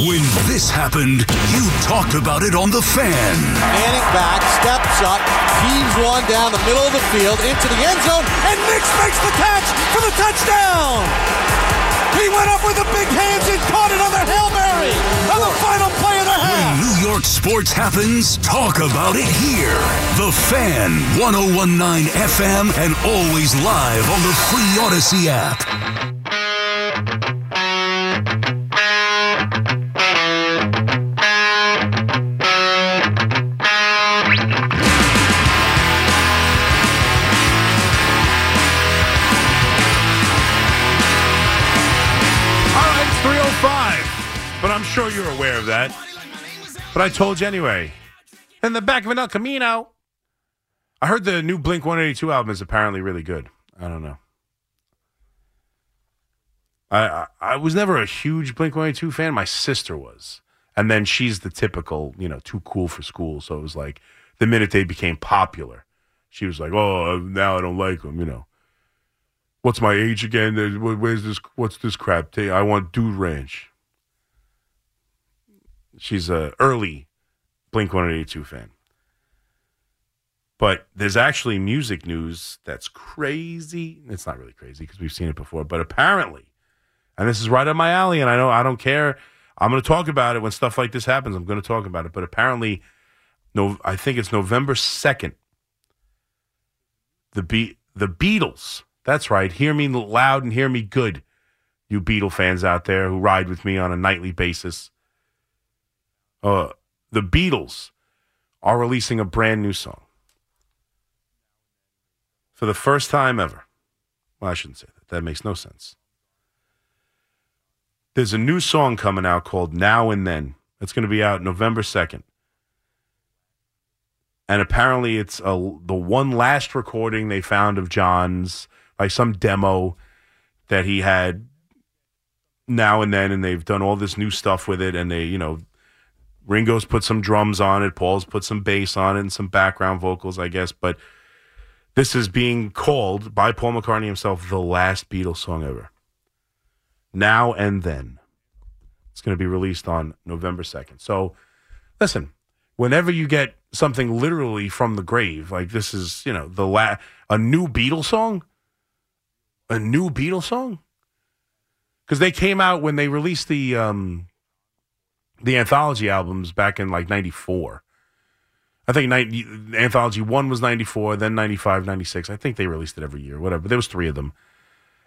When this happened, you talked about it on The Fan. Manning back, steps up, heaves one down the middle of the field into the end zone, and Nicks makes the catch for the touchdown. He went up with the big hands and caught it on the Hail Mary on the final play of the half! When. New York sports happens, talk about it here. The Fan, 1019 FM, and always live on the free Audacy app. Sure you're aware of that. But I told you anyway. In the back of an El Camino. I heard the new Blink 182 album is apparently really good. I don't know. I, I I was never a huge Blink 182 fan. My sister was. And then she's the typical, you know, too cool for school. So it was like the minute they became popular, she was like, oh, now I don't like them, you know. What's my age again? Where's this? What's this crap? I want Dude Ranch. She's a early Blink One Eighty Two fan, but there's actually music news that's crazy. It's not really crazy because we've seen it before, but apparently, and this is right up my alley. And I know I don't care. I'm going to talk about it when stuff like this happens. I'm going to talk about it. But apparently, no, I think it's November second. The Be- the Beatles. That's right. Hear me loud and hear me good, you Beatle fans out there who ride with me on a nightly basis. Uh, the Beatles are releasing a brand new song for the first time ever. Well, I shouldn't say that. That makes no sense. There's a new song coming out called Now and Then. It's going to be out November 2nd. And apparently, it's a, the one last recording they found of John's, like some demo that he had now and then. And they've done all this new stuff with it. And they, you know, Ringo's put some drums on it, Paul's put some bass on it, and some background vocals, I guess. But this is being called by Paul McCartney himself the last Beatles song ever. Now and Then. It's going to be released on November 2nd. So, listen, whenever you get something literally from the grave, like this is, you know, the la- a new Beatles song, a new Beatles song, because they came out when they released the um, the anthology albums back in like '94. I think 90, anthology one was '94, then '95, '96. I think they released it every year, whatever. There was three of them,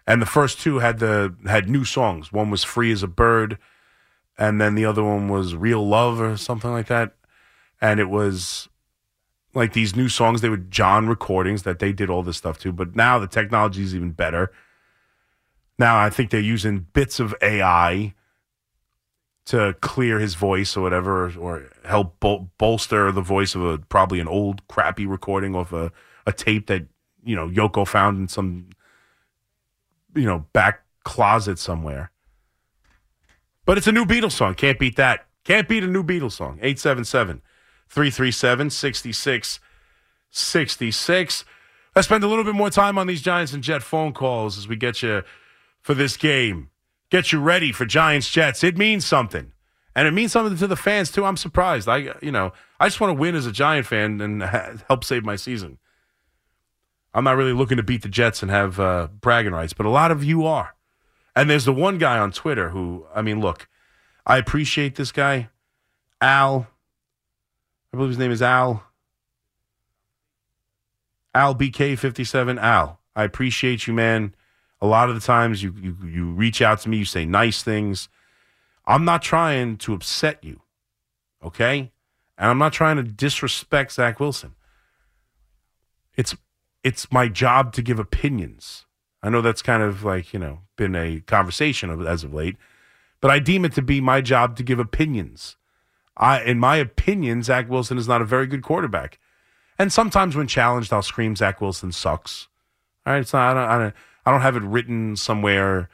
and the first two had the had new songs. One was "Free as a Bird," and then the other one was "Real Love" or something like that. And it was like these new songs. They were John recordings that they did all this stuff to. But now the technology is even better. Now I think they're using bits of AI to clear his voice or whatever, or help bol- bolster the voice of a probably an old crappy recording of a, a tape that you know Yoko found in some you know back closet somewhere. But it's a new Beatles song. Can't beat that. Can't beat a new Beatles song. 877 337 6666. Let's spend a little bit more time on these Giants and Jet phone calls as we get you for this game. Get you ready for Giants Jets. It means something. And it means something to the fans too. I'm surprised. I you know, I just want to win as a Giant fan and help save my season. I'm not really looking to beat the Jets and have uh, bragging rights, but a lot of you are. And there's the one guy on Twitter who, I mean, look, I appreciate this guy, Al. I believe his name is Al. Al BK57. Al, I appreciate you, man. A lot of the times you, you you reach out to me, you say nice things. I'm not trying to upset you, okay? And I'm not trying to disrespect Zach Wilson. It's it's my job to give opinions. I know that's kind of like you know been a conversation of, as of late, but I deem it to be my job to give opinions. I, in my opinion, Zach Wilson is not a very good quarterback. And sometimes when challenged, I'll scream, "Zach Wilson sucks." All right, it's not. I don't, I don't, I don't have it written somewhere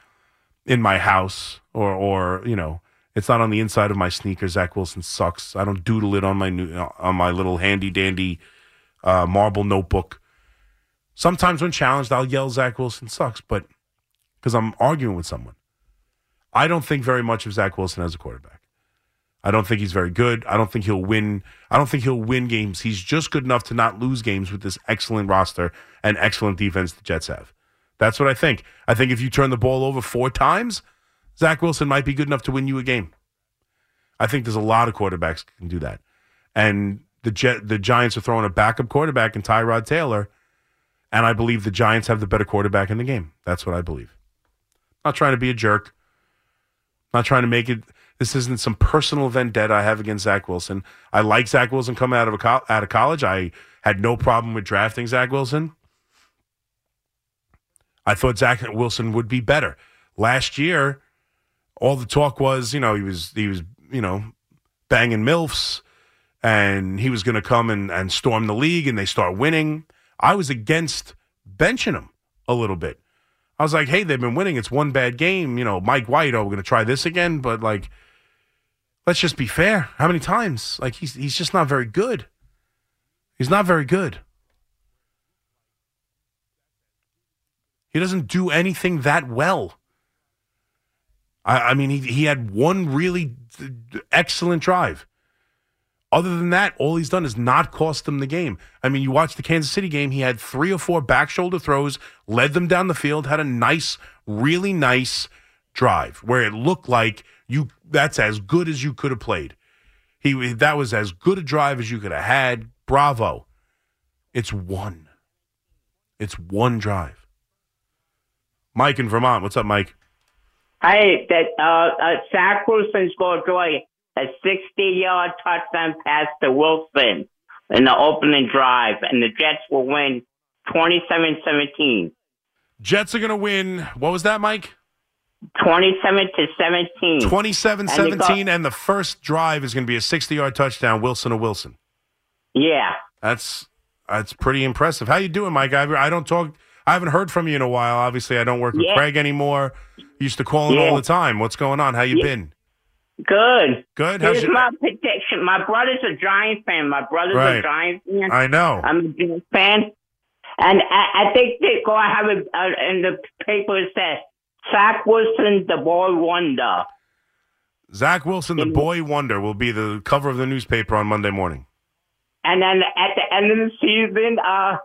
in my house, or, or you know, it's not on the inside of my sneakers. Zach Wilson sucks. I don't doodle it on my new, on my little handy dandy uh, marble notebook. Sometimes when challenged, I'll yell, "Zach Wilson sucks," but because I'm arguing with someone, I don't think very much of Zach Wilson as a quarterback. I don't think he's very good. I don't think he'll win. I don't think he'll win games. He's just good enough to not lose games with this excellent roster and excellent defense the Jets have. That's what I think. I think if you turn the ball over four times, Zach Wilson might be good enough to win you a game. I think there's a lot of quarterbacks can do that. And the Jet, the Giants are throwing a backup quarterback in Tyrod Taylor, and I believe the Giants have the better quarterback in the game. That's what I believe. Not trying to be a jerk. Not trying to make it. This isn't some personal vendetta I have against Zach Wilson. I like Zach Wilson coming out of a, out of college. I had no problem with drafting Zach Wilson. I thought Zach Wilson would be better last year. All the talk was, you know, he was he was you know banging milfs, and he was going to come and, and storm the league, and they start winning. I was against benching him a little bit. I was like, hey, they've been winning. It's one bad game. You know, Mike White, oh, we're going to try this again. But, like, let's just be fair. How many times? Like, he's, he's just not very good. He's not very good. He doesn't do anything that well. I, I mean, he, he had one really excellent drive. Other than that, all he's done is not cost them the game. I mean, you watch the Kansas City game, he had three or four back shoulder throws, led them down the field, had a nice, really nice drive where it looked like you that's as good as you could have played. He that was as good a drive as you could have had. Bravo. It's one. It's one drive. Mike in Vermont. What's up, Mike? Hey, that uh, uh scored joy a 60 yard touchdown pass to Wilson in the opening drive, and the Jets will win 27 17. Jets are going to win. What was that, Mike? 27 to 17. 27 17, and the first drive is going to be a 60 yard touchdown, Wilson to Wilson. Yeah. That's that's pretty impressive. How you doing, Mike? I, I don't talk. I haven't heard from you in a while. Obviously, I don't work with Yeah. Craig anymore. used to call him Yeah. all the time. What's going on? How you Yeah. been? Good. Good. How's Here's your- my prediction. My brother's a Giant fan. My brother's Right. a Giant fan. I know. I'm a Giant fan. And I, I think they go have it uh, in the paper it says Zach Wilson, the boy wonder. Zach Wilson, the boy wonder, will be the cover of the newspaper on Monday morning. And then at the end of the season, uh,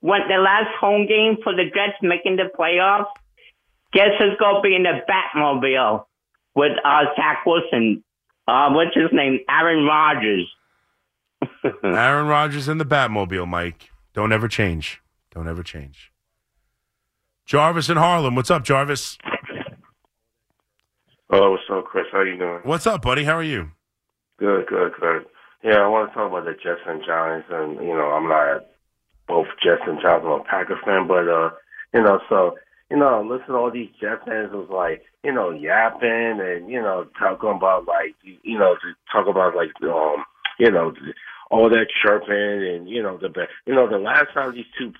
when the last home game for the Jets making the playoffs, guess who's going to be in the Batmobile with uh, Zach Wilson? Uh, what's his name? Aaron Rodgers. Aaron Rodgers in the Batmobile, Mike. Don't ever change. Don't ever change. Jarvis in Harlem. What's up, Jarvis? Oh, what's up, Chris? How you doing? What's up, buddy? How are you? Good, good, good. Yeah, I want to talk about the Jets and Giants, and you know, I'm not both Jets and Giants. I'm a Packer fan, but uh, you know, so you know, listen to all these Jets fans was like, you know, yapping and you know, talking about like, you know, to talk about like, um, you know, all that chirping and you know, the be- you know, the last time these two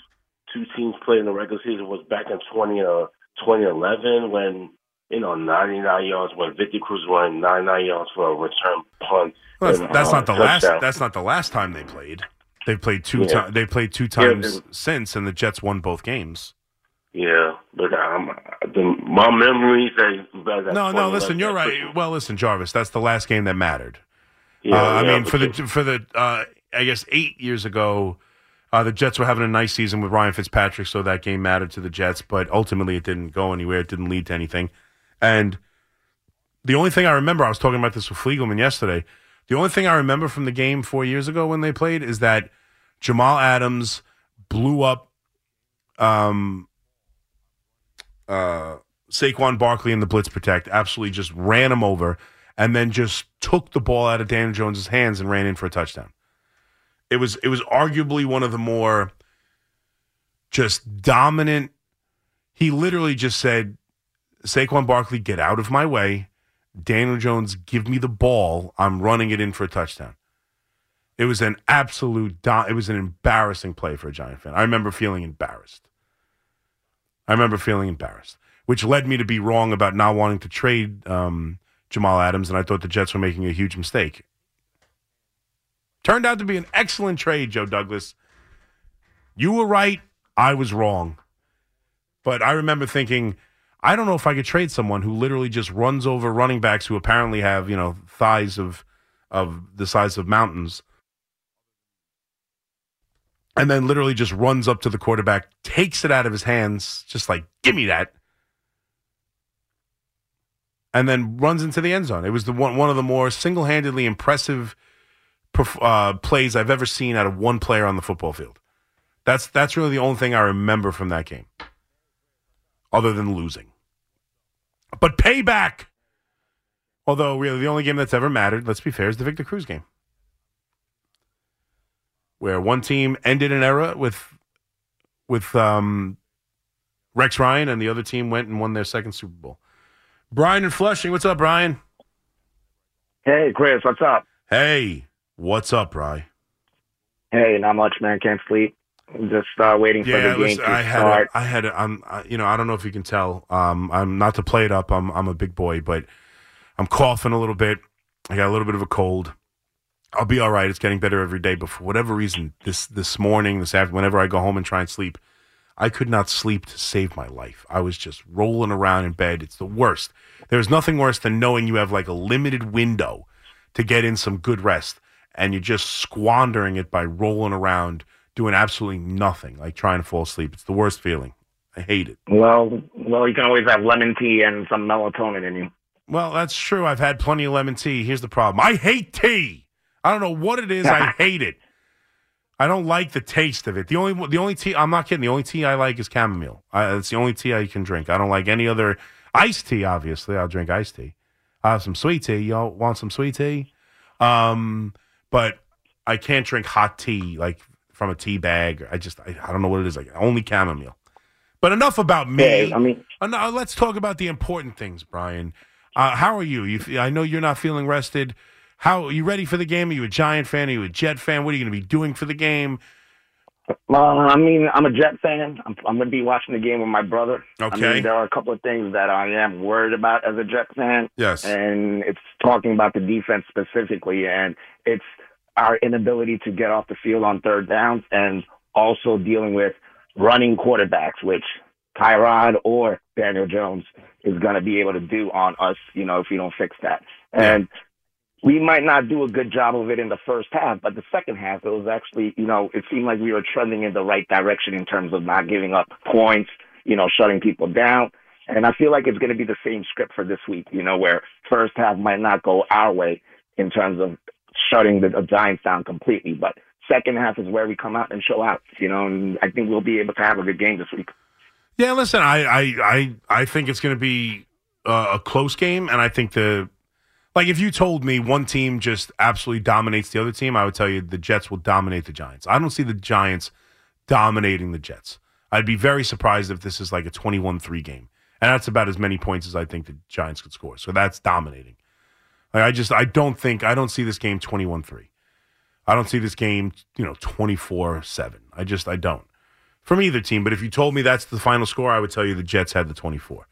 two teams played in the regular season was back in 20, uh, 2011 when. You know, 99 yards when Victor Cruz won 99 yards for a return punt. Well, that's, and, that's uh, not the last. That's not the last time they played. They've played two Yeah. times. They played two times it- since, and the Jets won both games. Yeah, but um, the, my memories they. No, no. Listen, you're right. Well, listen, Jarvis. That's the last game that mattered. Yeah, uh, I yeah, mean, for the for the uh, I guess eight years ago, uh, the Jets were having a nice season with Ryan Fitzpatrick, so that game mattered to the Jets. But ultimately, it didn't go anywhere. It didn't lead to anything. And the only thing I remember, I was talking about this with Fliegelman yesterday. The only thing I remember from the game four years ago when they played is that Jamal Adams blew up um, uh, Saquon Barkley in the blitz protect, absolutely just ran him over, and then just took the ball out of Daniel Jones's hands and ran in for a touchdown. It was it was arguably one of the more just dominant. He literally just said, "Saquon Barkley, get out of my way." Daniel Jones, give me the ball. I'm running it in for a touchdown. It was an absolute. It was an embarrassing play for a Giant fan. I remember feeling embarrassed. I remember feeling embarrassed, which led me to be wrong about not wanting to trade um, Jamal Adams, and I thought the Jets were making a huge mistake. Turned out to be an excellent trade, Joe Douglas. You were right. I was wrong. But I remember thinking, I don't know if I could trade someone who literally just runs over running backs who apparently have, you know, thighs of of the size of mountains. And then literally just runs up to the quarterback, takes it out of his hands, just like, give me that. And then runs into the end zone. It was the one, one of the more single handedly impressive uh, plays I've ever seen out of one player on the football field. That's that's really the only thing I remember from that game, other than losing. But payback. Although really the only game that's ever mattered, let's be fair, is the Victor Cruz game, where one team ended an era with with um, Rex Ryan, and the other team went and won their second Super Bowl. Brian and Flushing, what's up, Brian? Hey, Chris, what's up? Hey, what's up, Ryan? Hey, not much, man. Can't sleep. Just uh, waiting for Yeah, the game listen, to I had, start. a, I had, a, I'm, I, you know, I don't know if you can tell. Um, I'm not to play it up. I'm, I'm a big boy, but I'm coughing a little bit. I got a little bit of a cold. I'll be all right. It's getting better every day. But for whatever reason, this this morning, this afternoon, whenever I go home and try and sleep, I could not sleep to save my life. I was just rolling around in bed. It's the worst. There's nothing worse than knowing you have like a limited window to get in some good rest, and you're just squandering it by rolling around doing absolutely nothing, like trying to fall asleep. It's the worst feeling. I hate it. well, well, you can always have lemon tea and some melatonin in you. Well, that's true. I've had plenty of lemon tea. Here's the problem. I hate tea. I don't know what it is. I hate it. I don't like the taste of it. The only the only tea I'm not kidding. The only tea I like is chamomile. I, it's the only tea I can drink. I don't like any other iced tea. Obviously, I'll drink iced tea. I have some sweet tea. Y'all want some sweet tea? Um, but I can't drink hot tea like from a tea bag. I just I, I don't know what it is. Like only chamomile. But enough about me. Yeah, I mean, Uh, let's talk about the important things, Brian. Uh, how are you? you? I know you're not feeling rested. How are you ready for the game? Are you a Giant fan? Are you a Jet fan? What are you going to be doing for the game? well, I mean, I'm a Jet fan. I'm, I'm going to be watching the game with my brother. I Okay. mean, there are a couple of things that I am worried about as a Jet fan. Yes. and it's talking about the defense specifically, and it's our inability to get off the field on third downs, and also dealing with running quarterbacks, which Tyrod or Daniel Jones is going to be able to do on us, you know, if we don't fix that. And we might not do a good job of it in the first half, but the second half, it was actually, you know, it seemed like we were trending in the right direction in terms of not giving up points, you know, shutting people down. And I feel like it's going to be the same script for this week, you know, where first half might not go our way in terms of shutting the, the Giants down completely, but second half is where we come out and show out, you know, and I think we'll be able to have a good game this week. Yeah, listen, I I I, I think it's going to be uh, a close game, and I think the like if you told me one team just absolutely dominates the other team, I would tell you the Jets will dominate the Giants. I don't see the Giants dominating the Jets. I'd be very surprised if this is like a 21-3 game. And that's about as many points as I think the Giants could score. So that's dominating. I just I don't think I don't see this game 21-3. I don't see this game, you know, 24-7. I just I don't from either team. But if you told me that's the final score, I would tell you the Jets had the 24.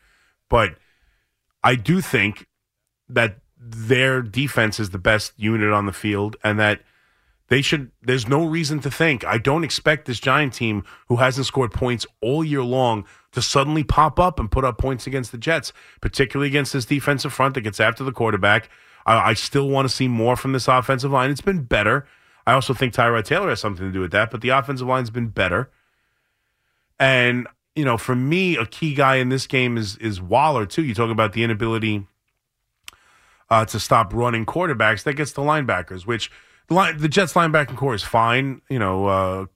But I do think that their defense is the best unit on the field and that they should, there's no reason to think. I don't expect this Giant team who hasn't scored points all year long to suddenly pop up and put up points against the Jets, particularly against this defensive front that gets after the quarterback. I, I still want to see more from this offensive line. It's been better. I also think Tyrod Taylor has something to do with that, but the offensive line's been better. And you know, for me, a key guy in this game is is Waller too. You talk about the inability uh, to stop running quarterbacks. That gets the linebackers, which the line, the Jets linebacking corps is fine. You know, uh,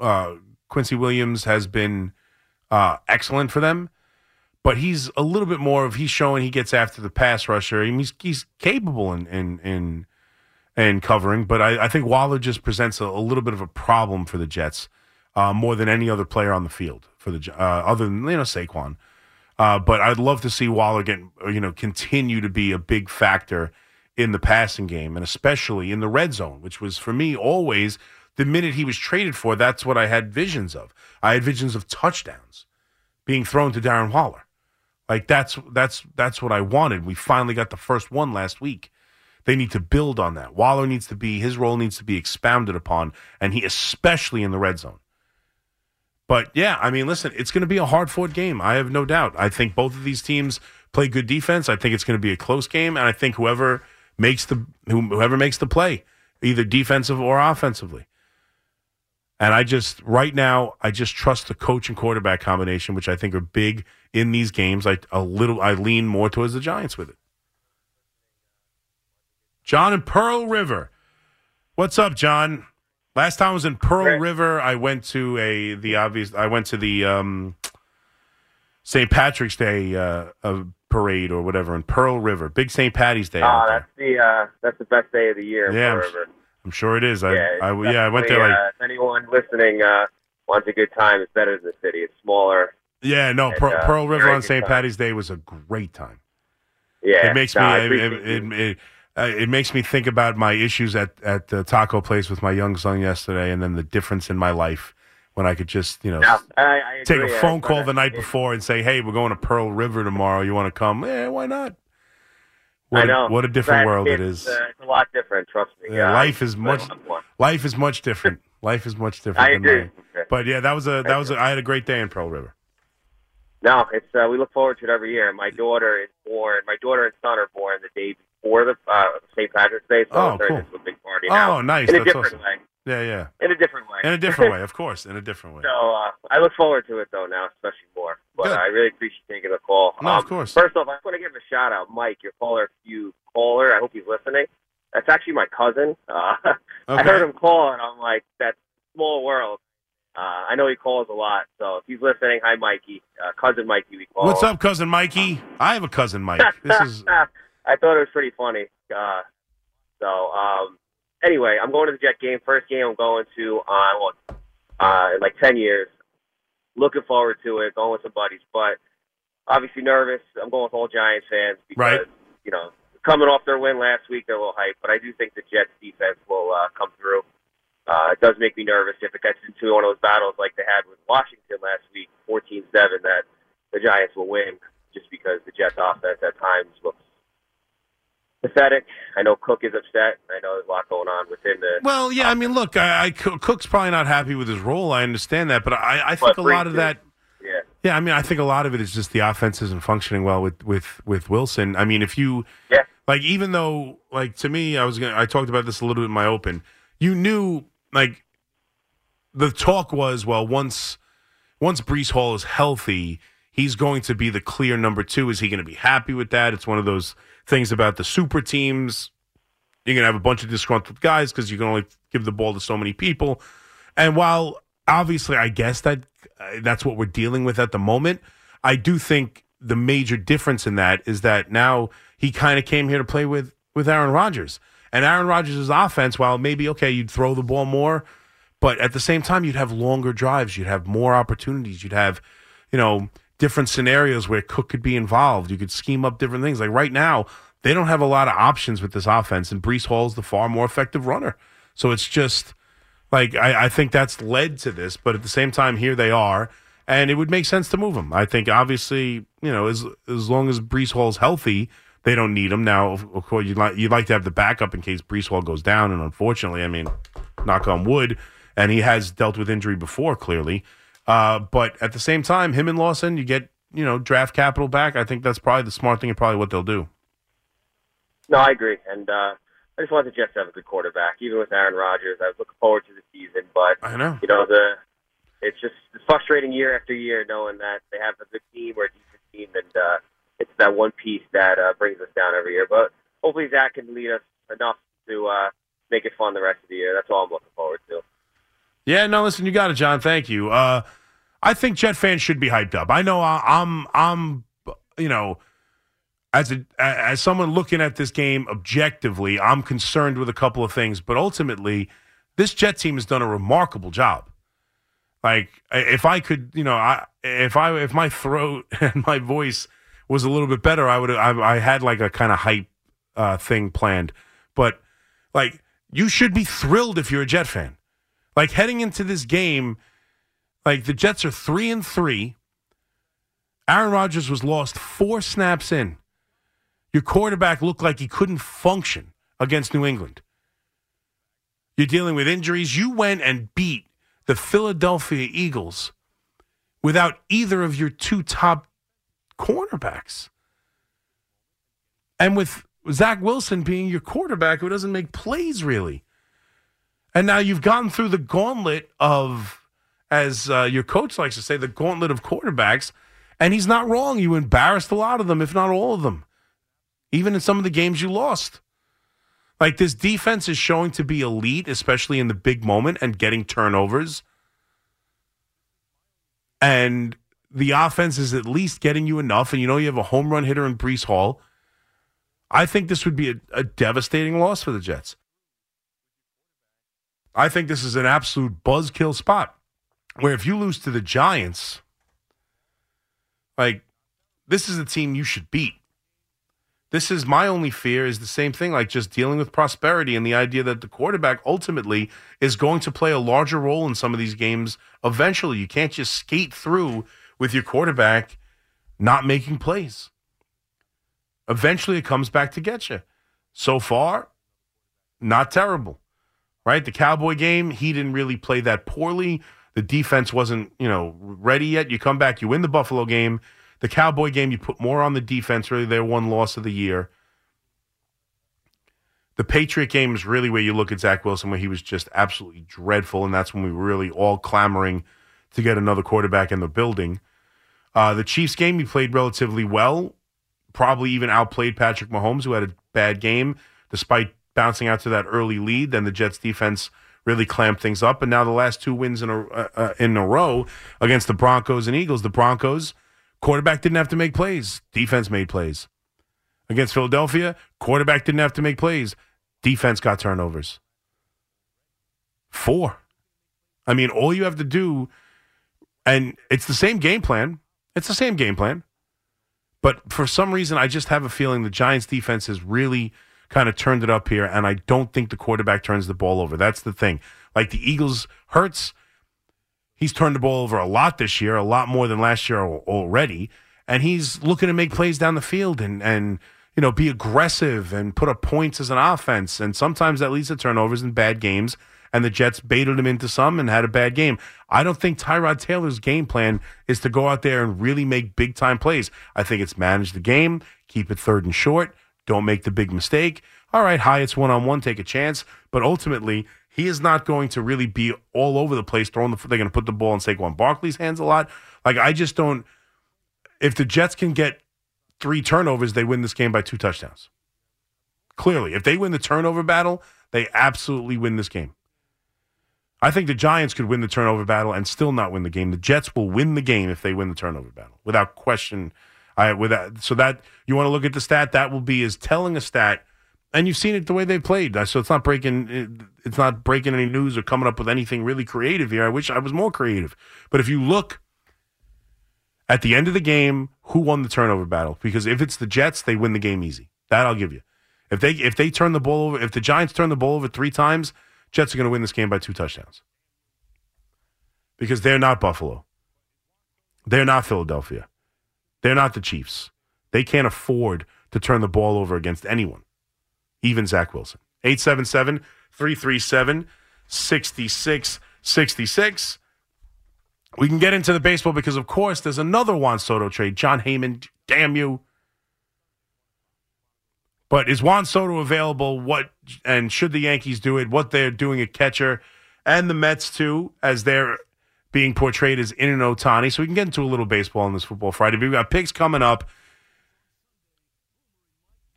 uh, Quincy Williams has been uh, excellent for them, but he's a little bit more of he's showing he gets after the pass rusher. I mean, he's he's capable in in in, in covering, but I, I think Waller just presents a, a little bit of a problem for the Jets uh, more than any other player on the field for the uh, other than you know Saquon. Uh, but I'd love to see Waller get you know continue to be a big factor in the passing game and especially in the red zone, which was for me always the minute he was traded for. That's what I had visions of. I had visions of touchdowns being thrown to Darren Waller. Like that's that's that's what I wanted. We finally got the first one last week. They need to build on that. Waller needs to be his role needs to be expounded upon, and he especially in the red zone. But yeah, I mean, listen, it's going to be a hard fought game. I have no doubt. I think both of these teams play good defense. I think it's going to be a close game, and I think whoever makes the whoever makes the play, either defensive or offensively. And I just right now, I just trust the coach and quarterback combination, which I think are big in these games. I a little I lean more towards the Giants with it. John and Pearl River. What's up, John? Last time I was in Pearl. River, I went to a the obvious. I went to the um, St. Patrick's Day uh, uh, parade or whatever in Pearl River. Big St. Patty's Day. Oh, that's the uh, that's the best day of the year. Yeah, I'm Pearl River. I'm sure it is. I, yeah, I, it's yeah, I went there definitely, like uh, if anyone listening uh, wants a good time, it's better than the city. It's smaller. yeah, no. and, Pearl, uh, Pearl River on St. Patty's Day was a great time. Yeah, it makes no, I me it, it, it, it, uh, it makes me think about my issues at at the taco place with my young son yesterday, and then the difference in my life when I could just you know No, I, I take a phone call the night before and say, "Hey, we're going to Pearl River tomorrow. You want to come? Yeah, why not?" What I know. A, what a different world it's. Uh, it's a lot different. Trust me. Yeah, Uh, life is much-. Life is much different. Life is much different. I than agree. mine. But yeah, that was a that was a, I had a great day in Pearl River. No, it's uh, we look forward to it every year. My daughter is born. My daughter and son are born the day before the uh, St. Patrick's Day, so Oh, it cool. a big party now. Oh, nice. In a different awesome. way. Yeah, yeah. In a different way. In a different way, of course. In a different way. So uh, I look forward to it though now, especially more. But Good. I really appreciate taking the call. No, um, of course. First off, I want to give a shout out, Mike, your caller, you caller. I hope he's listening. That's actually my cousin. Uh, I heard him call, and I'm like, that's small world. Uh, I know he calls a lot, so if he's listening, hi, Mikey, uh, cousin Mikey. We call. What's up, cousin Mikey? I have a cousin Mike. This is I thought it was pretty funny. Uh, so, um, anyway, I'm going to the Jet game. First game I'm going to uh, well, uh, in like 10 years. Looking forward to it. Going with some buddies, but obviously nervous. I'm going with all Giants fans because Right. you know coming off their win last week, they're a little hyped. But I do think the Jets defense will uh, come through. Uh, it does make me nervous if it gets into one of those battles like they had with Washington last week, 14-7, that the Giants will win just because the Jets offense at times looks pathetic. I know Cook is upset. I know there's a lot going on within the. well, yeah. I mean, look, I, I Cook's probably not happy with his role. I understand that, but I, I think But a lot of that. Yeah. Yeah, I mean, I think a lot of it is just the offense isn't functioning well with with with Wilson. I mean, if you Yeah. like, even though like to me, I was gonna, I talked about this a little bit in my open. You knew like the talk was well once once Breece Hall is healthy, he's going to be the clear number two. Is he going to be happy with that? It's one of those things about the super teams. You're going to have a bunch of disgruntled guys because you can only give the ball to so many people. And while obviously, I guess that uh, that's what we're dealing with at the moment, I do think the major difference in that is that now he kind of came here to play with with Aaron Rodgers. And Aaron Rodgers' offense, while maybe okay, you'd throw the ball more, but at the same time, you'd have longer drives, you'd have more opportunities, you'd have, you know, different scenarios where Cook could be involved. You could scheme up different things. Like right now, they don't have a lot of options with this offense, and Breece Hall's the far more effective runner. So it's just like I, I think that's led to this, but at the same time, here they are, and it would make sense to move them. I think obviously, you know, as as long as Breece Hall's healthy, they don't need him now. Of of course, you'd like you'd like to have the backup in case Breece Hall goes down, and unfortunately, I mean, knock on wood, and he has dealt with injury before, clearly. Uh, but at the same time, him and Lawson, you get you know draft capital back. I think that's probably the smart thing and probably what they'll do. No, I agree, and uh, I just want the Jets to have a good quarterback. Even with Aaron Rodgers, I was looking forward to the season, but I know. you know the it's just frustrating year after year knowing that they have a good team or a decent team, and uh, it's that one piece that uh, brings us down every year. But hopefully, Zach can lead us enough to uh, make it fun the rest of the year. That's all I'm looking forward to. Yeah, no, listen, you got it, John. Thank you. Uh, I think Jet fans should be hyped up. I know I'm, I'm, you know, as a as someone looking at this game objectively, I'm concerned with a couple of things, but ultimately, this Jet team has done a remarkable job. Like, if I could, you know, I if I if my throat and my voice was a little bit better, I would. I, I had like a kind of hype uh, thing planned, but like, you should be thrilled if you're a Jet fan. Like heading into this game, like the Jets are three and three. Aaron Rodgers was lost four snaps in. Your quarterback looked like he couldn't function against New England. You're dealing with injuries. You went and beat the Philadelphia Eagles without either of your two top cornerbacks. And with Zach Wilson being your quarterback who doesn't make plays really. And now you've gone through the gauntlet of, as uh, your coach likes to say, the gauntlet of quarterbacks. And he's not wrong. You embarrassed a lot of them, if not all of them, even in some of the games you lost. Like this defense is showing to be elite, especially in the big moment and getting turnovers. And the offense is at least getting you enough. And you know, you have a home run hitter in Breece Hall. I think this would be a, a devastating loss for the Jets. I think this is an absolute buzzkill spot where if you lose to the Giants, like this is a team you should beat. This is my only fear is the same thing, like just dealing with prosperity and the idea that the quarterback ultimately is going to play a larger role in some of these games eventually. You can't just skate through with your quarterback not making plays. Eventually it comes back to get you. So far, not terrible right? The Cowboy game, he didn't really play that poorly. The defense wasn't, you know, ready yet. You come back, you win the Buffalo game. The Cowboy game, you put more on the defense. Really, their one loss of the year. The Patriot game is really where you look at Zach Wilson, where he was just absolutely dreadful, and that's when we were really all clamoring to get another quarterback in the building. Uh, the Chiefs game, he played relatively well, probably even outplayed Patrick Mahomes, who had a bad game, despite bouncing out to that early lead. Then the Jets defense really clamped things up, and now the last two wins in a uh, uh, in a row against the Broncos and Eagles. The Broncos quarterback didn't have to make plays, defense made plays. Against Philadelphia, quarterback didn't have to make plays, defense got turnovers. Four. I mean, all you have to do, and it's the same game plan. It's the same game plan. But for some reason, I just have a feeling the Giants defense is really kind of turned it up here, and I don't think the quarterback turns the ball over. That's the thing. Like the Eagles, Hurts, he's turned the ball over a lot this year, a lot more than last year already, and he's looking to make plays down the field and and you know be aggressive and put up points as an offense. And sometimes that leads to turnovers and bad games. And the Jets baited him into some and had a bad game. I don't think Tyrod Taylor's game plan is to go out there and really make big time plays. I think it's manage the game, keep it third and short, don't make the big mistake. All right, Hyatt's one on one, take a chance. But ultimately, he is not going to really be all over the place throwing the. They're going to put the ball in Saquon Barkley's hands a lot. Like I just don't. If the Jets can get three turnovers, they win this game by two touchdowns. Clearly, if they win the turnover battle, they absolutely win this game. I think the Giants could win the turnover battle and still not win the game. The Jets will win the game if they win the turnover battle without question I with that, so that you want to look at the stat that will be is telling a stat, and you've seen it the way they played. So it's not breaking, it's not breaking any news or coming up with anything really creative here. I wish I was more creative, but if you look at the end of the game, who won the turnover battle? Because if it's the Jets, they win the game easy. That I'll give you. If they if they turn the ball over, if the Giants turn the ball over three times, Jets are going to win this game by two touchdowns. Because they're not Buffalo. They're not Philadelphia. They're not the Chiefs. They can't afford to turn the ball over against anyone, even Zach Wilson. 877 337 6666. We can get into the baseball because, of course, there's another Juan Soto trade. Jon Heyman, damn you. But is Juan Soto available? What and should the Yankees do it? What they're doing at catcher and the Mets too, as they're being portrayed as in and Ohtani. So we can get into a little baseball on this Football Friday. We've got picks coming up.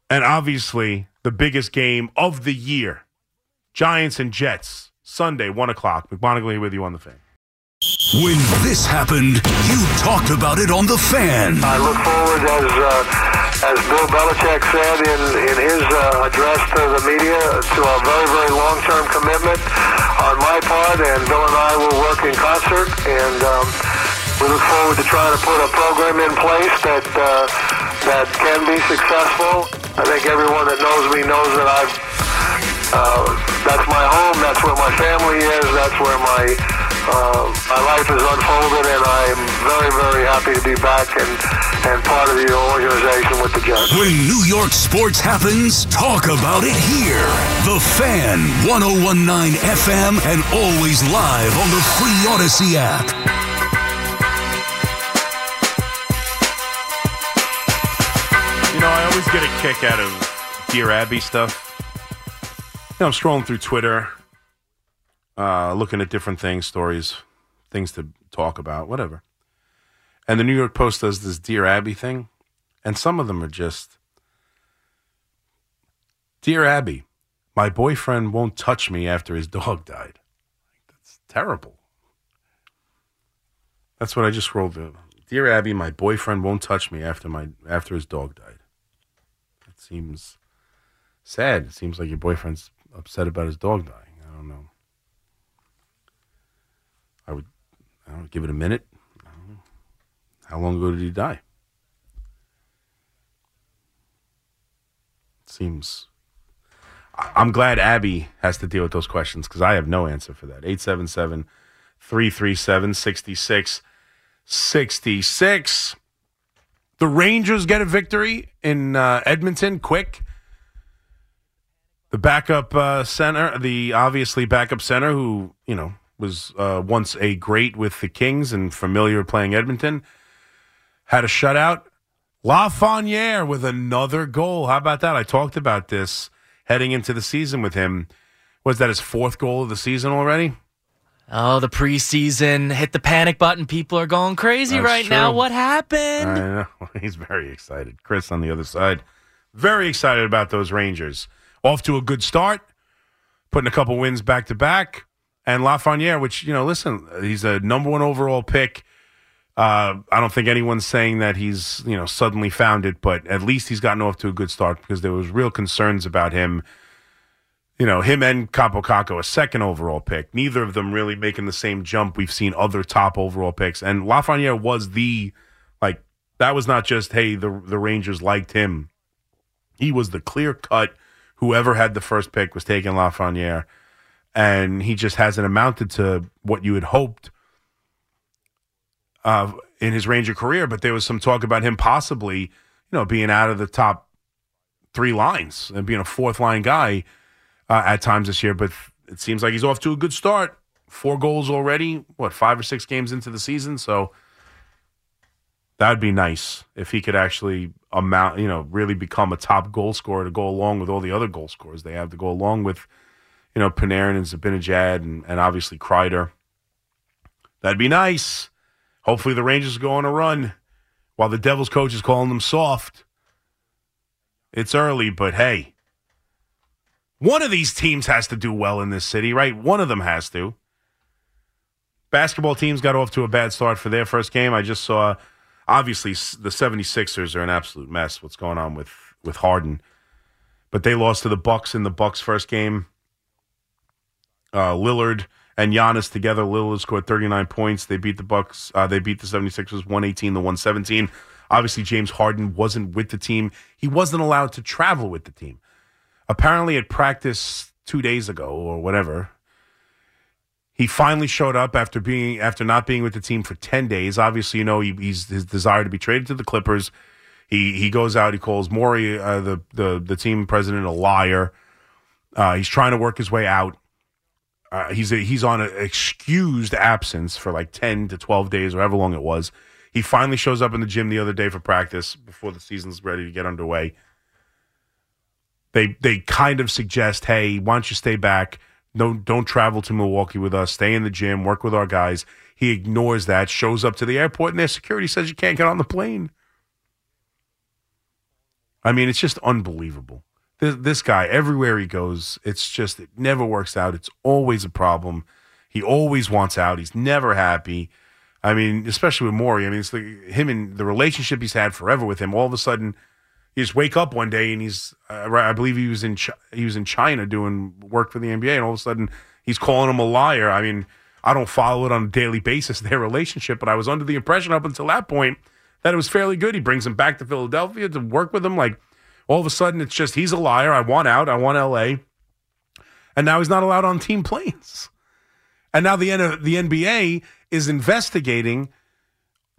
And obviously, the biggest game of the year Giants and Jets, Sunday, 1 o'clock. McMonigle with you on the fan. When this happened, you talked about it on the fan. I look forward, as uh, as Bill Belichick said in in his uh, address to the media, to a very very long term commitment on my part, and Bill and I will work in concert, and um, we look forward to trying to put a program in place that uh, that can be successful. I think everyone that knows me knows that I've uh, that's my home, that's where my family is, that's where my uh, my life has unfolded, and I'm very, very happy to be back and, and part of the organization with the Jets. When New York sports happens, talk about it here. The Fan, 1019 FM, and always live on the free Audacy app. You know, I always get a kick out of Dear Abby stuff. You know, I'm scrolling through Twitter, uh, looking at different things, stories, things to talk about, whatever. And the New York Post does this Dear Abby thing, and some of them are just Dear Abby, my boyfriend won't touch me after his dog died. That's terrible. That's what I just scrolled through. Dear Abby, my boyfriend won't touch me after my after his dog died. It seems sad. It seems like your boyfriend's upset about his dog dying. I don't know. I would I don't know, give it a minute. How long ago did he die? Seems I'm glad Abby has to deal with those questions because I have no answer for that. 877 337 66. The Rangers get a victory in uh, Edmonton quick. The backup uh, center, the obviously backup center, who, you know, was uh, once a great with the Kings and familiar playing Edmonton, had a shutout. Lafreniere with another goal. How about that? I talked about this heading into the season with him. Was that his fourth goal of the season already? Oh, the preseason hit the panic button. People are going crazy That's right now. What happened? He's very excited. Chris on the other side, very excited about those Rangers. Off to a good start, putting a couple wins back to back. And Lafreniere, which, you know, listen, he's a number one overall pick. Uh, I don't think anyone's saying that he's, you know, suddenly found it, but at least he's gotten off to a good start because there was real concerns about him. You know, him and Kaapo Kakko, a second overall pick. Neither of them really making the same jump we've seen other top overall picks. And Lafreniere was the like that was not just hey the the Rangers liked him. He was the clear cut. Whoever had the first pick was taking Lafreniere, and he just hasn't amounted to what you had hoped uh, in his Ranger career. But there was some talk about him possibly, you know, being out of the top three lines and being a fourth line guy uh, at times this year. But it seems like he's off to a good start. Four goals already. What five or six games into the season? So that'd be nice if he could actually amount, you know, really become a top goal scorer to go along with all the other goal scorers they have to go along with, you know, Panarin and Zibanejad and, and obviously Kreider. That'd be nice. Hopefully the Rangers go on a run while the Devils coach is calling them soft. It's early, but hey, one of these teams has to do well in this city, right? One of them has to. Basketball teams got off to a bad start for their first game. I just saw obviously the 76ers are an absolute mess what's going on with with Harden. But they lost to the Bucks in the Bucks first game. Uh, Lillard and Giannis together. Lillard scored 39 points. They beat the Bucks. Uh, they beat the 76ers 118 to 117. Obviously, James Harden wasn't with the team. He wasn't allowed to travel with the team. Apparently, at practice two days ago or whatever, he finally showed up after being after not being with the team for 10 days. Obviously, you know, he, he's his desire to be traded to the Clippers. He he goes out, he calls Morey, uh, the, the the team president, a liar. Uh, he's trying to work his way out. Uh, he's a, he's on an excused absence for like 10 to 12 days or however long it was. He finally shows up in the gym the other day for practice before the season's ready to get underway. They they kind of suggest, "Hey, why don't you stay back? No don't travel to Milwaukee with us. Stay in the gym, work with our guys." He ignores that, shows up to the airport and their security says you can't get on the plane. I mean, it's just unbelievable. This, this guy, everywhere he goes, it's just, it never works out. It's always a problem. He always wants out. He's never happy. I mean, especially with Morey. I mean, it's like him and the relationship he's had forever with him. All of a sudden, you just wake up one day and he's, uh, I believe he was in Ch- he was in China doing work for the NBA, and all of a sudden he's calling him a liar. I mean, I don't follow it on a daily basis their relationship, but I was under the impression up until that point that it was fairly good. He brings him back to Philadelphia to work with him. Like all of a sudden, it's just he's a liar. I want out. I want LA, and now he's not allowed on team planes. And now the the NBA is investigating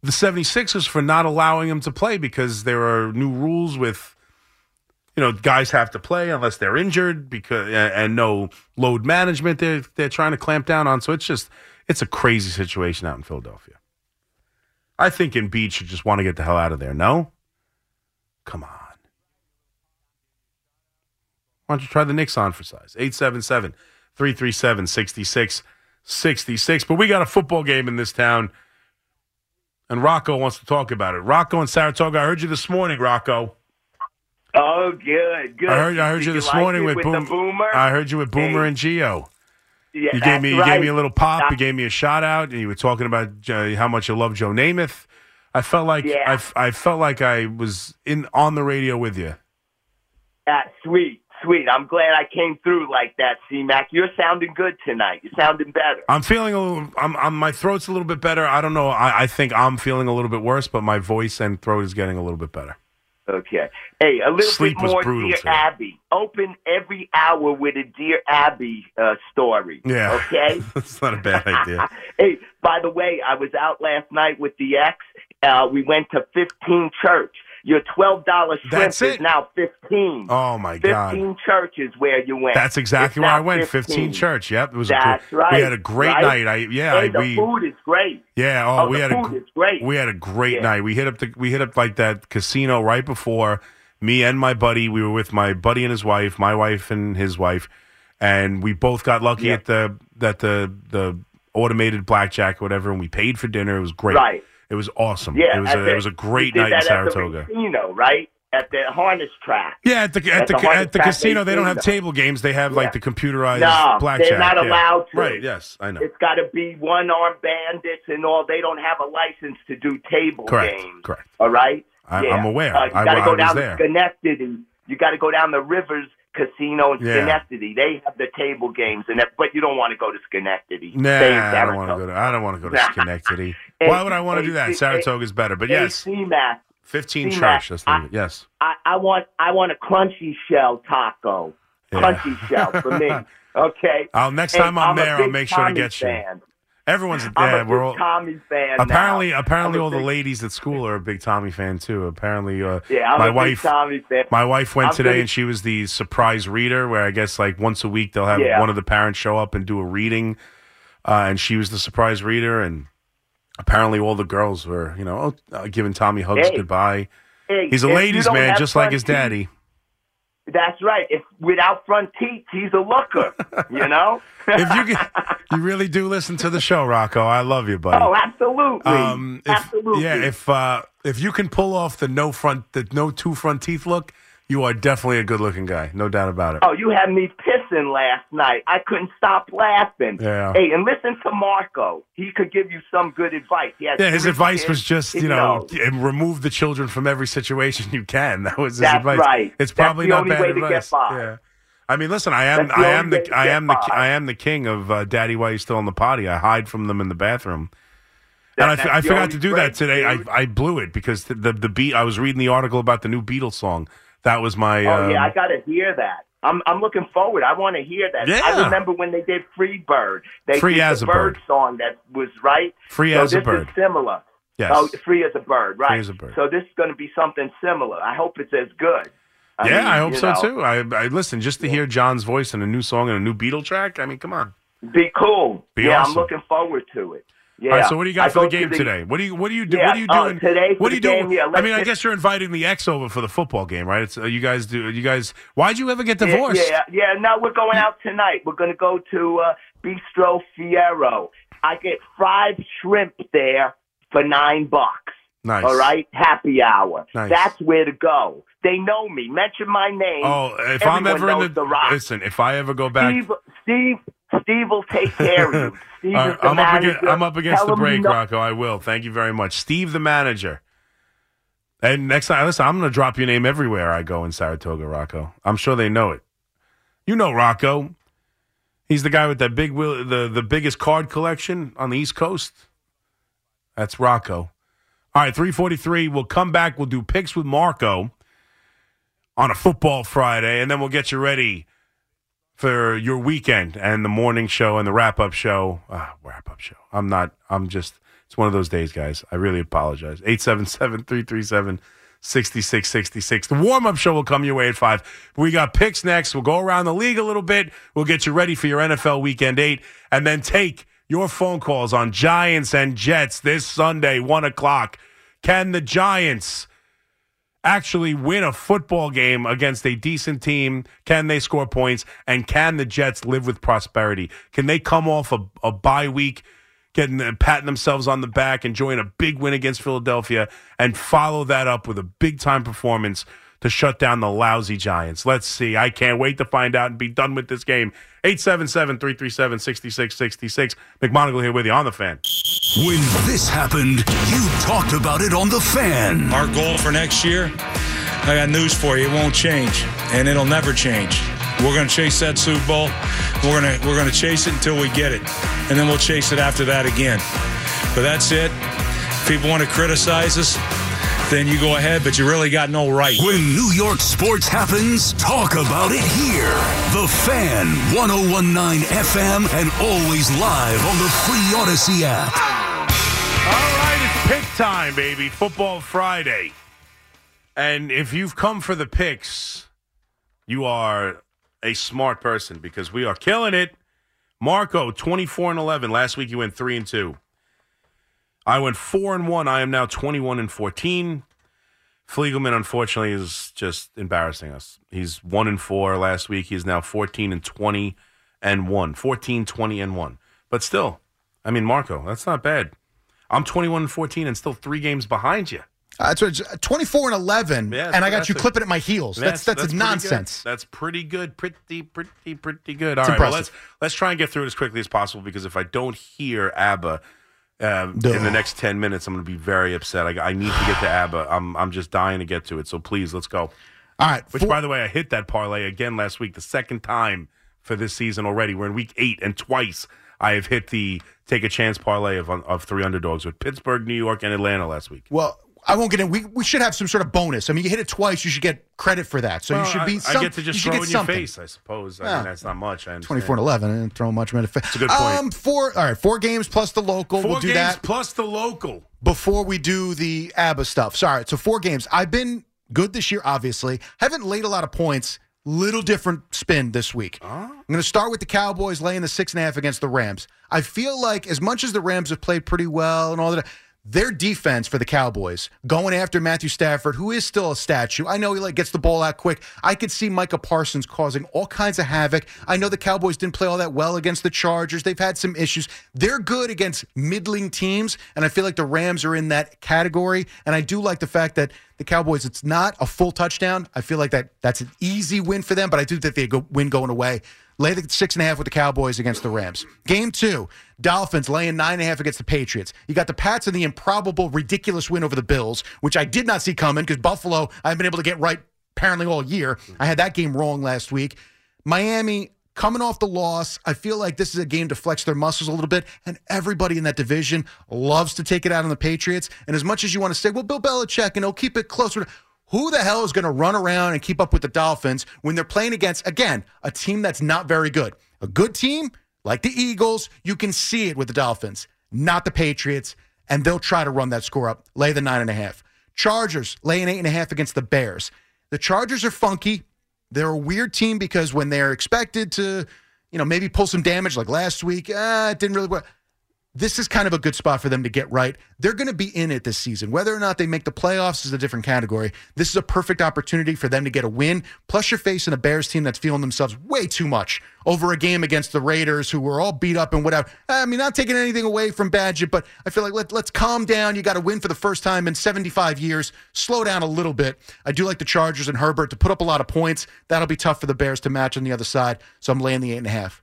the 76ers for not allowing him to play because there are new rules with you know guys have to play unless they're injured because and no load management they're they're trying to clamp down on so it's just it's a crazy situation out in Philadelphia. I think Embiid should just want to get the hell out of there. No? Come on. Why don't you try the Knicks on for size? 877 337 6666. But we got a football game in this town, and Rocco wants to talk about it. Rocco in Saratoga, I heard you this morning, Rocco. Oh, good, good. I heard, I heard Did you this like morning with, with Boom- the Boomer. I heard you with Boomer and Gio. yeah, You gave me you that's gave me a little pop. Uh, You gave me a shout out, and you were talking about uh, how much you love Joe Namath. I felt like Yeah. I, I felt like I was in on the radio with you. uh, sweet, sweet. I'm glad I came through like that, C Mac. You're sounding good tonight. You're sounding better. I'm feeling a little. I'm, I'm my throat's a little bit better. I don't know. I, I think I'm feeling a little bit worse, but my voice and throat is getting a little bit better. Okay. Hey, a little Sleep bit was more brutal Dear today. Abby. Open every hour with a Dear Abby uh, story. Yeah. Okay. That's not a bad idea. hey, by the way, I was out last night with the ex. Uh, we went to 15 Church. Your $12 shrimp That's is now 15. Oh my 15 god. churches where you went. That's exactly It's where I went. 15 church. Yep, it was. That's a, gr- right. We had a great right? night. I yeah. Hey, I, the we food is great. yeah. Oh, Oh, we the had a food gr- is great. we had a great Yeah. night. We hit up the we hit up like that casino right before me and my buddy. We were with my buddy and his wife, my wife and his wife, and we both got lucky Yeah. at the that the the automated blackjack or whatever, and we paid for dinner. It was great. Right. It was awesome. Yeah, it was a, the- it was a great night in Saratoga. at the casino, right? At the harness track. Yeah, at the at, At the, the at the casino, they don't have table games. They have like the computerized No, blackjack. they're not yeah. allowed to. Right? Yes, I know. It's got to be one armed bandits and all. They don't have a license to do table Correct. games. Correct. All right. I- Yeah. I'm aware. Uh, you got to go down there. to Schenectady. You got to go down the Rivers Casino in Yeah. Schenectady. They have the table games, and that, but you don't want to go to Schenectady. Nah, I don't want to go to. I don't want to go to Schenectady. Hey, Why would I want to do that? hey, Saratoga's better. But yes, C-Mac, 15 C-Mac, church. That's the, I- yes. I, I want I want a crunchy shell taco. Yeah. Crunchy shell for me. Okay. I'll next Hey, time I'm, a there, I'll make sure to Tommy get you. Everyone's fan. Everyone's I'm yeah. a We're all Tommy fan. apparently now. apparently I'm a all the ladies at school are a big Tommy fan too. Apparently, uh, Yeah, I'm my a big wife. Tommy fan. My wife went I'm today gonna- and she was the surprise reader, where I guess like once a week they'll have Yeah. one of the parents show up and do a reading, uh, and she was the surprise reader, and apparently all the girls were, you know, oh, uh, giving Tommy hugs Hey. goodbye. Hey, He's a ladies' man, just like his teeth- daddy. That's right. If without front teeth, he's a looker. you know. if you can, you really do listen to the show, Rocco. I love you, buddy. oh, absolutely. Um, if, absolutely. Yeah, if uh, if you can pull off the no front, the no two front teeth look, you are definitely a good looking guy, no doubt about it. Oh, you had me pissing last night. I couldn't stop laughing. Yeah. Hey, and listen to Marco. He could give you some good advice. Yeah, his advice kids. was just you know knows. and remove the children from every situation you can. That was his That's advice. right. It's probably not bad way to get advice. Yeah. I mean, listen, I am, the I am the, I am the, by. I am the king of uh, Daddy. Why you still in the potty? I hide from them in the bathroom. And I, That- f- I the forgot to do that today. dude. I, I blew it because the, the the beat. I was reading the article about the new Beatles song. That was my. Oh yeah, um, I got to hear that. I'm I'm looking forward. I want to hear that. Yeah. I remember when they did Free Bird. They Free did as the a bird. song that was right. Free so as a bird. similar. Yes. Oh, free as a bird, right? Free as a bird. So this is going to be something similar. I hope it's as good. I yeah, mean, I hope so know, too. I, I listen just to hear John's voice in a new song and a new Beatle track. I mean, come on. Be cool. Be yeah, awesome. I'm looking forward to it. Yeah. All right, so what do you got I for the game today? What do you what do you do? Yeah, what are you uh, doing today What are you doing? game, yeah, I mean, I guess you're inviting the ex over for the football game, right? It's, uh, you guys do. You guys. Why'd you ever get divorced? Yeah, yeah. No, we're going out tonight. We're going to go to uh, Bistro Fiero. I get fried shrimp there for nine bucks. Nice. All right, happy hour. Nice. That's where to go. They know me. Mention my name. Oh, if I'm ever in the, the rock. listen, if I ever go back, Steve, Steve, Steve will take care of you. Steve right, the I'm up against I'm up against Tell the break, know- Rocco. I will. Thank you very much, Steve, the manager. And next time, listen, I'm going to drop your name everywhere I go in Saratoga, Rocco. I'm sure they know it. You know Rocco. He's the guy with that big wheel, the the biggest card collection on the East Coast. That's Rocco. All right, 343. We'll come back. We'll do picks with Marco on a football Friday, and then we'll get you ready for your weekend and the morning show and the wrap up show. Ah, wrap up show. I'm not, I'm just, it's one of those days, guys. I really apologize. 877 337 6666. The warm up show will come your way at 5. We got picks next. We'll go around the league a little bit. We'll get you ready for your NFL weekend 8 and then take your phone calls on Giants and Jets this Sunday, 1 o'clock. Can the Giants actually win a football game against a decent team? Can they score points? And can the Jets live with prosperity? Can they come off a, a bye week, getting uh, patting themselves on the back, enjoying a big win against Philadelphia, and follow that up with a big time performance to shut down the lousy Giants? Let's see. I can't wait to find out and be done with this game. 877 337 6666. McMonigle here with you on the fan. When this happened, you talked about it on the fan. Our goal for next year, I got news for you. It won't change, and it'll never change. We're going to chase that Super Bowl. We're going to we're going to chase it until we get it, and then we'll chase it after that again. But that's it. If people want to criticize us, then you go ahead, but you really got no right. When New York sports happens, talk about it here. The Fan, 1019 FM, and always live on the Free Audacy app. All right, it's pick time, baby. Football Friday. And if you've come for the picks, you are a smart person because we are killing it. Marco, 24 and 11. Last week you went 3 and 2. I went 4 and 1. I am now 21 and 14. Fliegelman, unfortunately, is just embarrassing us. He's 1 and 4 last week. He's now 14 and 20 and 1. 14, 20 and 1. But still, I mean, Marco, that's not bad. I'm 21 and 14 and still three games behind you. Uh, that's what, 24 and 11, Yeah, and I got you a- clipping at my heels. That's that's, pretty nonsense. good. That's pretty good. Pretty, pretty, pretty good. All right, well, let's let's try and get through it as quickly as possible because if I don't hear ABBA um, in the next ten minutes, I'm going to be very upset. I, I need to get to ABBA. I'm I'm just dying to get to it. So please, let's go. All right. Which, by the way, I hit that parlay again last week, the second time for this season already. We're in week eight, and twice I have hit the take a chance parlay of of three underdogs with Pittsburgh, New York, and Atlanta last week. Well, I won't get in. We, we should have some sort of bonus. I mean, you hit it twice, you should get credit for that. So Well, you should I- be. I, Some, get to just throw in your something. face, I suppose. I Yeah. mean, that's not much. I 24 and 11. I didn't throw much in the face. It's a good point. Um, four. All right, four games plus the local. 4 we'll do games that plus the local. before we do the ABBA stuff. Sorry. So four games. I've been good this year. Obviously, haven't laid a lot of points. Little different spin this week. I'm going to start with the Cowboys laying the six and a half against the Rams. I feel like as much as the Rams have played pretty well and all that. Their defense for the Cowboys going after Matthew Stafford, who is still a statue. I know he like gets the ball out quick. I could see Micah Parsons causing all kinds of havoc. I know the Cowboys didn't play all that well against the Chargers. They've had some issues. They're good against middling teams, and I feel like the Rams are in that category. And I do like the fact that the Cowboys, it's not a full touchdown. I feel like that that's an easy win for them, but I do think they go win going away. Lay the six and a half with the Cowboys against the Rams. Game two, Dolphins laying nine and a half against the Patriots. You got the Pats and the improbable, ridiculous win over the Bills, which I did not see coming because Buffalo, I've been able to get right apparently all year. I had that game wrong last week. Miami coming off the loss. I feel like this is a game to flex their muscles a little bit, and everybody in that division loves to take it out on the Patriots. And as much as you want to say, well, Bill Belichick, and he'll keep it closer. Who the hell is going to run around and keep up with the Dolphins when they're playing against, again, a team that's not very good? A good team, like the Eagles, you can see it with the Dolphins, not the Patriots, and they'll try to run that score up. Lay the nine and a half. Chargers laying eight and a half against the Bears. The Chargers are funky. They're a weird team because when they're expected to, you know, maybe pull some damage like last week, ah, it didn't really work. This is kind of a good spot for them to get right. They're going to be in it this season. Whether or not they make the playoffs is a different category. This is a perfect opportunity for them to get a win. Plus, you're facing a Bears team that's feeling themselves way too much over a game against the Raiders, who were all beat up and whatever. I mean, not taking anything away from Bagent, but I feel like let, let's calm down. You got to win for the first time in 75 years. Slow down a little bit. I do like the Chargers and Herbert to put up a lot of points. That'll be tough for the Bears to match on the other side. So I'm laying the eight and a half.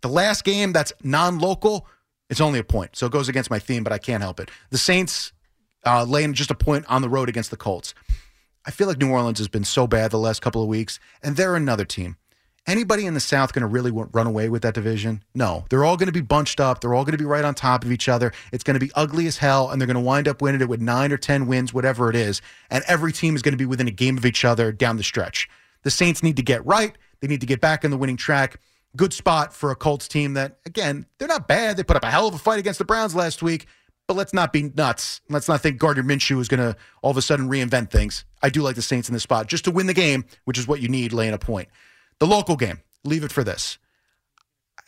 The last game that's non-local, it's only a point, so it goes against my theme, but I can't help it. The Saints uh, laying just a point on the road against the Colts. I feel like New Orleans has been so bad the last couple of weeks, and they're another team. Anybody in the South going to really run away with that division? No. They're all going to be bunched up. They're all going to be right on top of each other. It's going to be ugly as hell, and they're going to wind up winning it with nine or 10 wins, whatever it is. And every team is going to be within a game of each other down the stretch. The Saints need to get right. They need to get back on the winning track. Good spot for a Colts team that, again, they're not bad. They put up a hell of a fight against the Browns last week, but let's not be nuts. Let's not think Gardner Minshew is going to all of a sudden reinvent things. I do like the Saints in this spot just to win the game, which is what you need laying a point. The local game, leave it for this.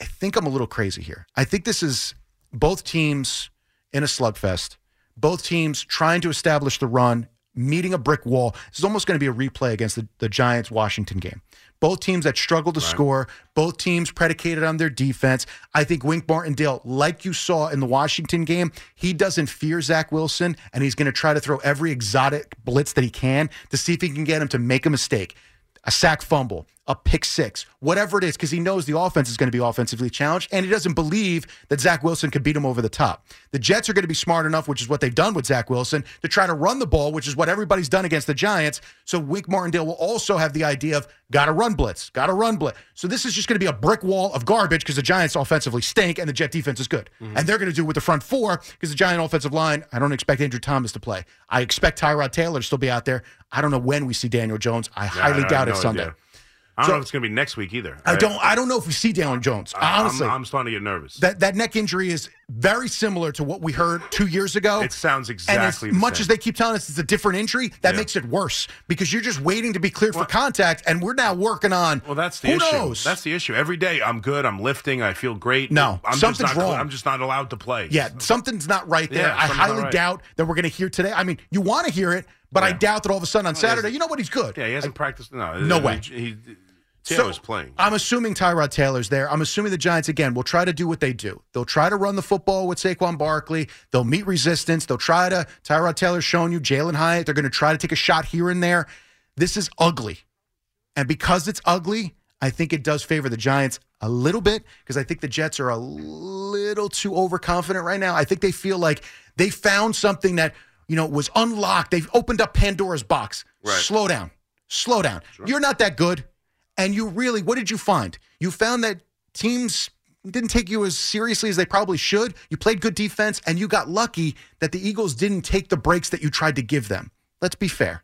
I think I'm a little crazy here. I think this is both teams in a slugfest, both teams trying to establish the run, meeting a brick wall. This is almost going to be a replay against the, the Giants Washington game. Both teams that struggle to score, both teams predicated on their defense. I think Wink Martindale, like you saw in the Washington game, he doesn't fear Zach Wilson, and he's going to try to throw every exotic blitz that he can to see if he can get him to make a mistake a sack fumble, a pick six, whatever it is, because he knows the offense is going to be offensively challenged, and he doesn't believe that Zach Wilson could beat him over the top. The Jets are going to be smart enough, which is what they've done with Zach Wilson, to try to run the ball, which is what everybody's done against the Giants. So Wink Martindale will also have the idea of got to run blitz, got to run blitz. So this is just going to be a brick wall of garbage because the Giants offensively stink and the Jet defense is good. Mm-hmm. And they're going to do it with the front four because the Giant offensive line, I don't expect Andrew Thomas to play. I expect Tyrod Taylor to still be out there. I don't know when we see Daniel Jones. I highly I doubt no Sunday. idea. I don't So- know if it's going to be next week either. I don't. I don't know if we see Daniel Jones. I- Honestly, I'm, I'm starting to get nervous. that that neck injury is very similar to what we heard two years ago. It sounds and as exactly the much same. as they keep telling us it's a different injury, that Yeah. makes it worse because you're just waiting to be cleared for contact, and we're now working on. Well, that's the who issue. knows? That's the issue. Every day I'm good. I'm lifting. I feel great. No, I'm something's just not, wrong. I'm just not allowed to play. yeah, something's not right there. Yeah, I highly right. doubt that we're going to hear today. I mean, you want to hear it, but I doubt that all of a sudden on Saturday, you know what? He's good. Yeah, he hasn't practiced. No, No I way. He, So, playing. I'm assuming Tyrod Taylor's there. I'm assuming the Giants again will try to do what they do. They'll try to run the football with Saquon Barkley. They'll meet resistance. They'll try to. Tyrod Taylor's showing you Jalin Hyatt. They're going to try to take a shot here and there. This is ugly, and because it's ugly, I think it does favor the Giants a little bit because I think the Jets are a little too overconfident right now. I think they feel like they found something that you know was unlocked. They've opened up Pandora's box. Right. Slow down. Slow down. You're not that good. And you really, what did you find? You found that teams didn't take you as seriously as they probably should. You played good defense, and you got lucky that the Eagles didn't take the breaks that you tried to give them. Let's be fair.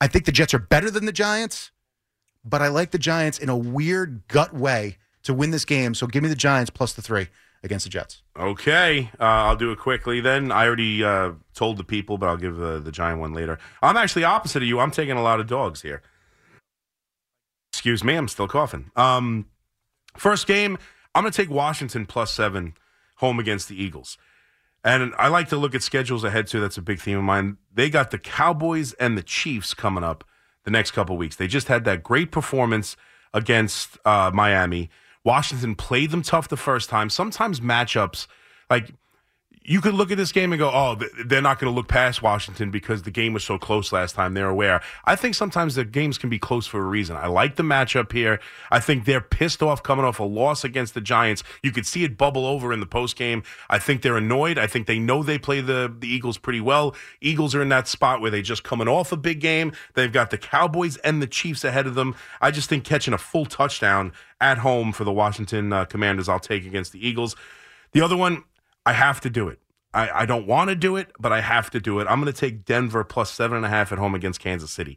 I think the Jets are better than the Giants, but I like the Giants in a weird gut way to win this game. So give me the Giants plus the three against the Jets. Okay, uh, I'll do it quickly then. I already uh, told the people, but I'll give uh, the giant one later. I'm actually opposite of you. I'm taking a lot of dogs here. Excuse me, I'm still coughing. Um, first game, I'm going to take Washington plus seven home against the Eagles. And I like to look at schedules ahead too. That's a big theme of mine. They got the Cowboys and the Chiefs coming up the next couple weeks. They just had that great performance against uh, Miami. Washington played them tough the first time. Sometimes matchups, like you could look at this game and go, oh, they're not going to look past Washington because the game was so close last time. They're aware. I think sometimes the games can be close for a reason. I like the matchup here. I think they're pissed off coming off a loss against the Giants. You could see it bubble over in the post game. I think they're annoyed. I think they know they play the, the Eagles pretty well. Eagles are in that spot where they just coming off a big game. They've got the Cowboys and the Chiefs ahead of them. I just think catching a full touchdown at home for the Washington uh, Commanders, I'll take against the Eagles. The other one, I have to do it. I, I don't want to do it, but I have to do it. I'm going to take Denver plus seven and a half at home against Kansas City.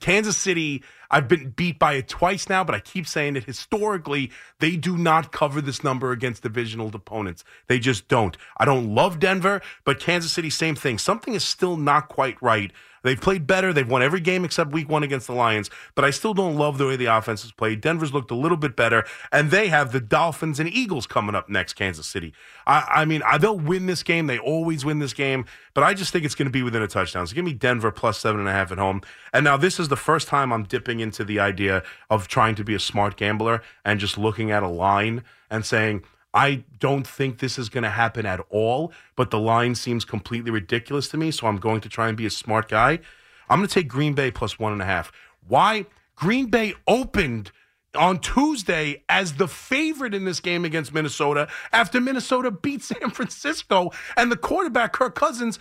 Kansas City, I've been beat by it twice now, but I keep saying it. Historically, they do not cover this number against divisional opponents. They just don't. I don't love Denver, but Kansas City, same thing. Something is still not quite right. They've played better. They've won every game except week one against the Lions, but I still don't love the way the offense has played. Denver's looked a little bit better, and they have the Dolphins and Eagles coming up next, Kansas City. I, I mean, I, they'll win this game. They always win this game, but I just think it's going to be within a touchdown. So give me Denver plus seven and a half at home. And now this is the first time I'm dipping into the idea of trying to be a smart gambler and just looking at a line and saying, I don't think this is going to happen at all, but the line seems completely ridiculous to me. So I'm going to try and be a smart guy. I'm going to take Green Bay plus one and a half. Why? Green Bay opened on Tuesday as the favorite in this game against Minnesota after Minnesota beat San Francisco and the quarterback, Kirk Cousins,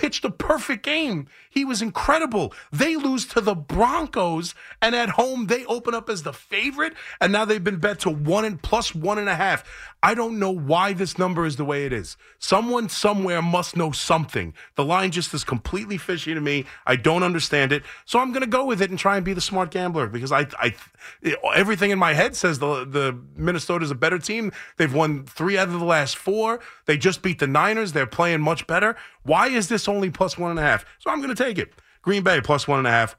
pitched a perfect game. He was incredible. They lose to the Broncos, and at home they open up as the favorite, and now they've been bet to one and plus one and a half. I don't know why this number is the way it is. Someone somewhere must know something. The line just is completely fishy to me. I don't understand it, so I'm going to go with it and try and be the smart gambler because I, I, everything in my head says the the Minnesota's a better team. They've won three out of the last four. They just beat the Niners. They're playing much better. Why is this only plus one and a half? So I'm going to take it. Green Bay plus one and a half.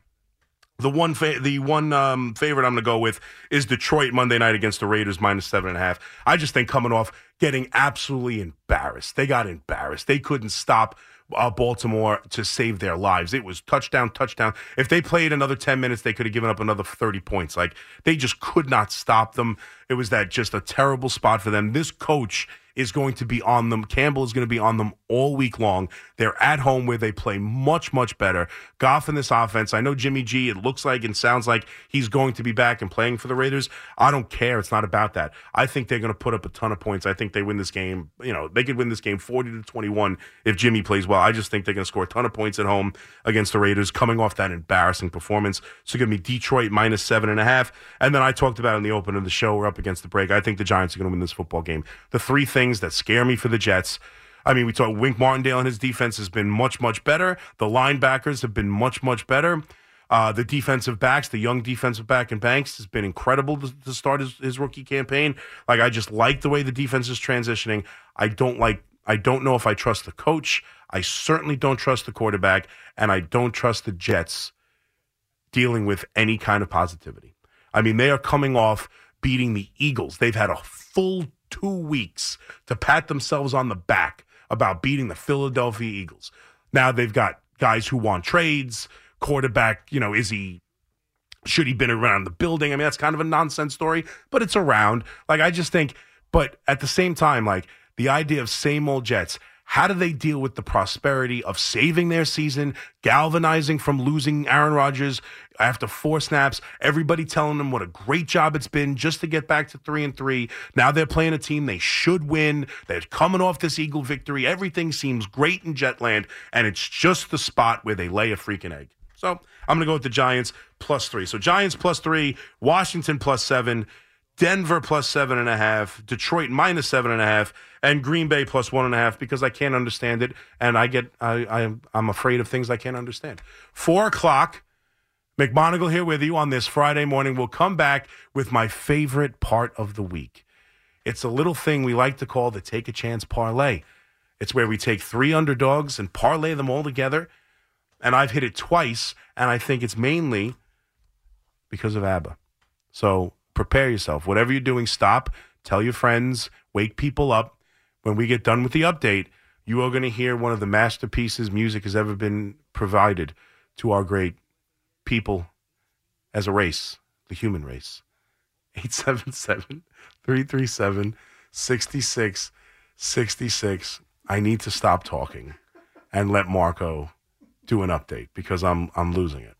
The one fa- the one um, favorite I'm going to go with is Detroit Monday night against the Raiders minus seven and a half. I just think coming off getting absolutely embarrassed. They got embarrassed. They couldn't stop uh, Baltimore to save their lives. It was touchdown, touchdown. If they played another 10 minutes, they could have given up another 30 points. Like they just could not stop them. It was that just a terrible spot for them. This coach is going to be on them. Campbell is going to be on them all week long. They're at home where they play much, much better. Goff in this offense. I know Jimmy G, it looks like and sounds like he's going to be back and playing for the Raiders. I don't care. It's not about that. I think they're going to put up a ton of points. I think they win this game. You know, they could win this game 40 to 21 if Jimmy plays well. I just think they're going to score a ton of points at home against the Raiders coming off that embarrassing performance. So give me Detroit minus seven and a half. And then I talked about in the open of the show, we're up against the break. I think the Giants are going to win this football game. The three things that scare me for the Jets. I mean, we talk Wink Martindale and his defense has been much, much better. The linebackers have been much, much better. Uh, the defensive backs, the young defensive back in Banks has been incredible to, to start his, his rookie campaign. Like I just like the way the defense is transitioning. I don't like. I don't know if I trust the coach. I certainly don't trust the quarterback, and I don't trust the Jets dealing with any kind of positivity. I mean, they are coming off beating the Eagles. They've had a full two weeks to pat themselves on the back about beating the Philadelphia Eagles. Now they've got guys who want trades, quarterback, you know, is he should he been around the building? I mean, that's kind of a nonsense story, but it's around. Like I just think, but at the same time, like the idea of same old Jets, how do they deal with the prosperity of saving their season, galvanizing from losing Aaron Rodgers after four snaps? Everybody telling them what a great job it's been just to get back to three and three. Now they're playing a team they should win. They're coming off this Eagle victory. Everything seems great in Jetland, and it's just the spot where they lay a freaking egg. So I'm going to go with the Giants plus three. So Giants plus three, Washington plus seven. Denver plus seven and a half, Detroit minus seven and a half, and Green Bay plus one and a half because I can't understand it, and I get I, I I'm afraid of things I can't understand. Four o'clock, McMonigle here with you on this Friday morning. We'll come back with my favorite part of the week. It's a little thing we like to call the take a chance parlay. It's where we take three underdogs and parlay them all together, and I've hit it twice, and I think it's mainly because of ABBA. So prepare yourself. Whatever you're doing, stop, tell your friends, wake people up. When we get done with the update, you are going to hear one of the masterpieces music has ever been provided to our great people as a race, the human race. 877 337 6666. I need to stop talking and let Marco do an update because I'm I'm losing it.